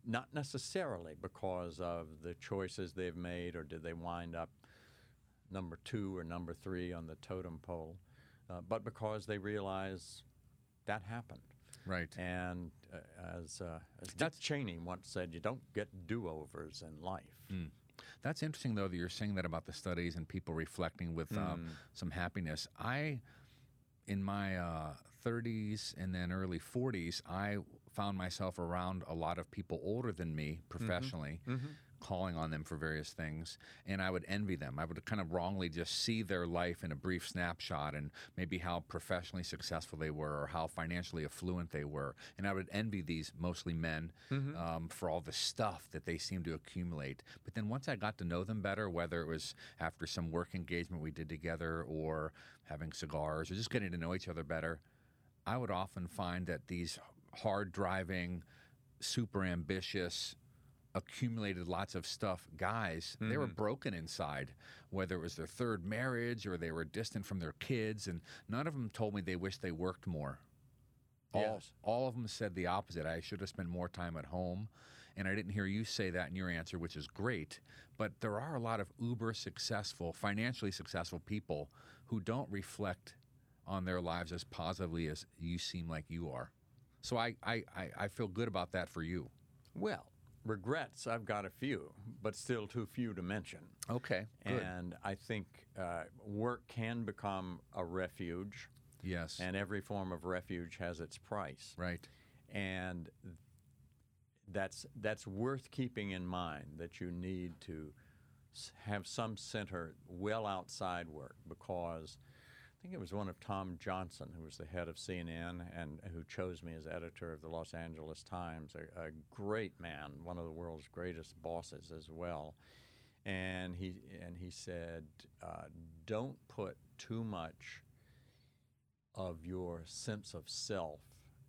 not necessarily because of the choices they've made or did they wind up number two or number three on the totem pole, uh, but because they realize that happened. Right. And uh, as, uh, as Dick Cheney once said, you don't get do overs in life. Mm. That's interesting, though, that you're saying that about the studies and people reflecting with um, Mm. some happiness. I, in my uh, 30s and then early 40s, I found myself around a lot of people older than me mm-hmm. professionally. Mm-hmm. Calling on them for various things, and I would envy them. I would kind of wrongly just see their life in a brief snapshot and maybe how professionally successful they were or how financially affluent they were. And I would envy these mostly men mm-hmm. um, for all the stuff that they seemed to accumulate. But then once I got to know them better, whether it was after some work engagement we did together or having cigars or just getting to know each other better, I would often find that these hard driving, super ambitious, accumulated lots of stuff guys, they were mm-hmm. broken inside, whether it was their third marriage or they were distant from their kids, and none of them told me they wished they worked more. All, Yes. all of them said the opposite. I should have spent more time at home. And I didn't hear you say that in your answer, which is great. But there are a lot of uber successful, financially successful people who don't reflect on their lives as positively as you seem like you are. So I, I, I, I feel good about that for you. Well, regrets, I've got a few, but still too few to mention. Okay. Good. And I think uh, work can become a refuge, yes. and every form of refuge has its price. right. And that's that's worth keeping in mind that you need to have some center well outside work because I think it was one of Tom Johnson who was the head of CNN and who chose me as editor of the Los Angeles Times, a, a great man, one of the world's greatest bosses as well. And he and he said, uh, "Don't put too much of your sense of self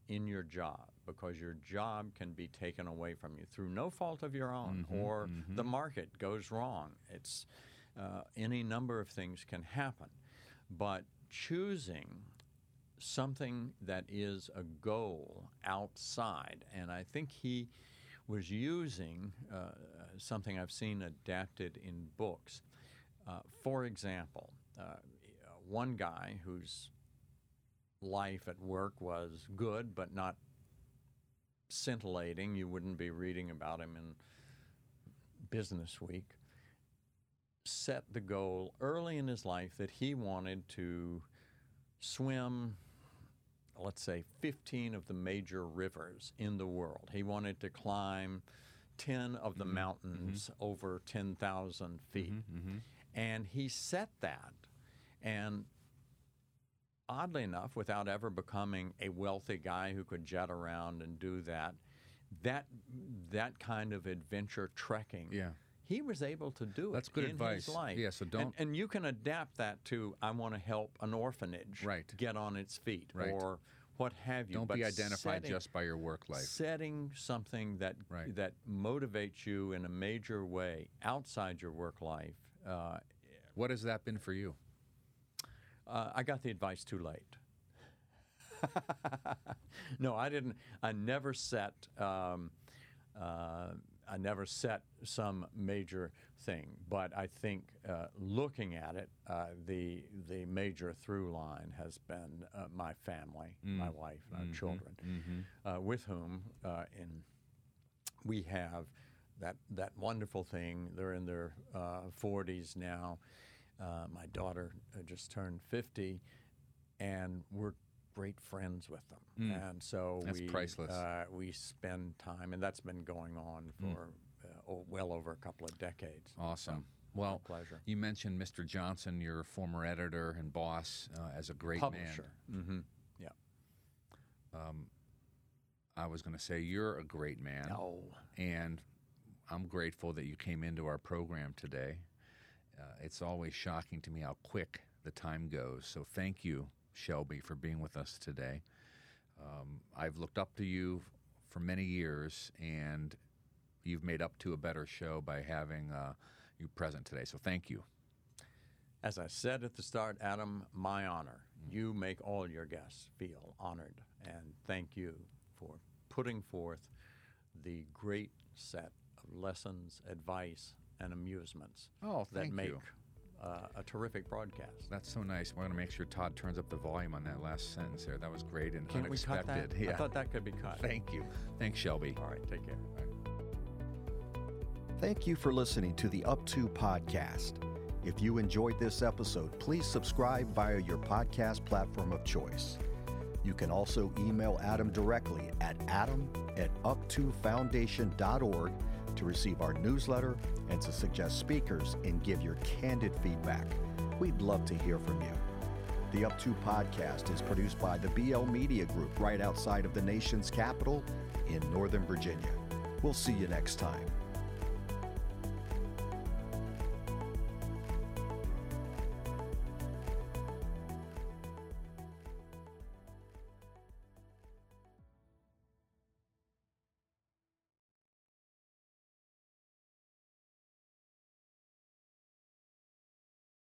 in your job because your job can be taken away from you through no fault of your own or the market goes wrong. It's uh, any number of things can happen, but choosing something that is a goal outside, and I think he was using uh, something I've seen adapted in books. Uh, for example, uh, one guy whose life at work was good but not scintillating. You wouldn't be reading about him in Business Week. Set the goal early in his life that he wanted to swim, let's say, 15 of the major rivers in the world. He wanted to climb 10 of the mm-hmm. mountains mm-hmm. over 10,000 mm-hmm. feet. And he set that. And oddly enough, without ever becoming a wealthy guy who could jet around and do that, that that kind of adventure trekking, Yeah. He was able to do it. That's good in advice. His life. Yeah, so And- don't- And, you can adapt that to I want to help an orphanage Right. get on its feet, Right. or what have you. Don't but be identified setting- just by your work life. Setting something that Right. that motivates you in a major way outside your work life. Uh, What has that been for you? uh, I got the advice too late. no, I didn't. I never set. Um, uh, I never set some major thing, but I think uh, looking at it, uh, the the major through line has been uh, my family, my wife, and our children, uh, with whom uh, in we have that that wonderful thing. They're in their uh, 40s now. Uh, my daughter just turned 50, and we're great friends with them. And so Mm. That's we priceless. Uh, we spend time, and that's been going on Mm. for uh, oh, well over a couple of decades. Awesome. Well, pleasure. you mentioned Mr. Johnson, your former editor and boss, uh, as a great Publisher. man. Mm-hmm. Yeah. I was going to say you're a great man, Oh. and I'm grateful that you came into our program today. Uh, it's always shocking to me how quick the time goes. So thank you, Shelby, for being with us today. Um, I've looked up to you for many years, and you've made up to a better show by having uh, you present today. So thank you. As I said at the start, Adam, my honor. You make all your guests feel honored, and thank you for putting forth the great set of lessons, advice, and amusements Oh, that make you. Uh, a terrific broadcast. That's so nice. We're going to make sure Todd turns up the volume on that last sentence there. That was great and Can't we cut that? Yeah. I thought that could be cut. Thank you. Thanks, Shelby. All right, take care. Thank you for listening to the Up To podcast. If you enjoyed this episode, please subscribe via your podcast platform of choice. You can also email Adam directly at adam at up2foundation.org to receive our newsletter and to suggest speakers and give your candid feedback. We'd love to hear from you. The Up To podcast is produced by the BL Media Group right outside of the nation's capital in Northern Virginia. We'll see you next time.